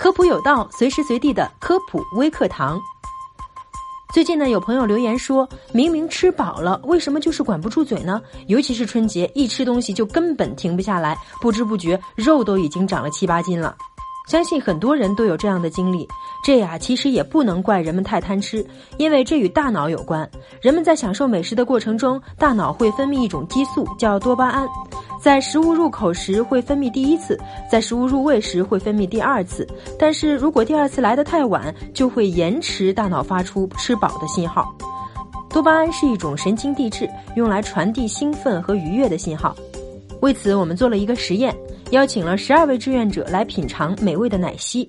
科普有道，随时随地的科普微课堂。最近呢，有朋友留言说，明明吃饱了，为什么就是管不住嘴呢？尤其是春节，一吃东西就根本停不下来，不知不觉肉都已经长了七八斤了。相信很多人都有这样的经历，这呀其实也不能怪人们太贪吃，因为这与大脑有关。人们在享受美食的过程中，大脑会分泌一种激素，叫多巴胺，在食物入口时会分泌第一次，在食物入胃时会分泌第二次。但是如果第二次来得太晚，就会延迟大脑发出吃饱的信号。多巴胺是一种神经递质，用来传递兴奋和愉悦的信号。为此，我们做了一个实验。邀请了十二位志愿者来品尝美味的奶昔，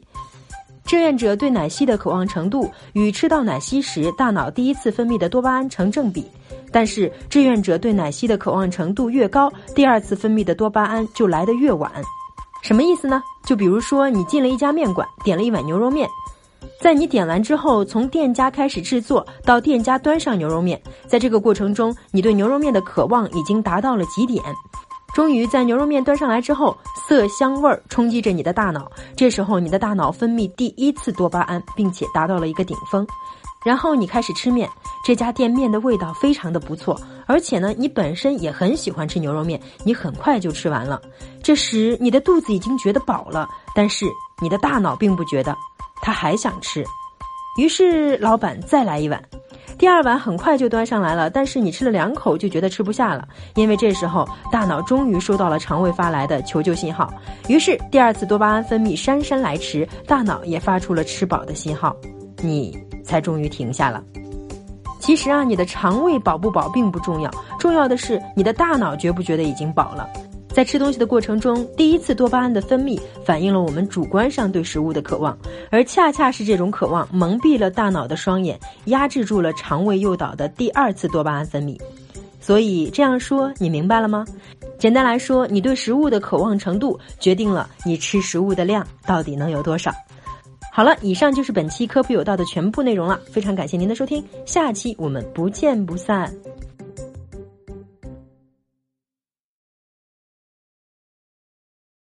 志愿者对奶昔的渴望程度与吃到奶昔时大脑第一次分泌的多巴胺成正比，但是志愿者对奶昔的渴望程度越高，第二次分泌的多巴胺就来得越晚。什么意思呢？就比如说你进了一家面馆，点了一碗牛肉面，在你点完之后，从店家开始制作到店家端上牛肉面，在这个过程中，你对牛肉面的渴望已经达到了极点。终于在牛肉面端上来之后，色香味儿冲击着你的大脑，这时候你的大脑分泌第一次多巴胺，并且达到了一个顶峰，然后你开始吃面。这家店面的味道非常的不错，而且呢，你本身也很喜欢吃牛肉面，你很快就吃完了。这时你的肚子已经觉得饱了，但是你的大脑并不觉得，他还想吃，于是老板再来一碗。第二碗很快就端上来了，但是你吃了两口就觉得吃不下了，因为这时候大脑终于收到了肠胃发来的求救信号，于是第二次多巴胺分泌姗姗来迟，大脑也发出了吃饱的信号，你才终于停下了。其实啊，你的肠胃饱不饱并不重要，重要的是你的大脑觉不觉得已经饱了。在吃东西的过程中，第一次多巴胺的分泌反映了我们主观上对食物的渴望，而恰恰是这种渴望蒙蔽了大脑的双眼，压制住了肠胃诱导的第二次多巴胺分泌。所以这样说，你明白了吗？简单来说，你对食物的渴望程度决定了你吃食物的量到底能有多少。好了，以上就是本期科普有道的全部内容了，非常感谢您的收听，下期我们不见不散。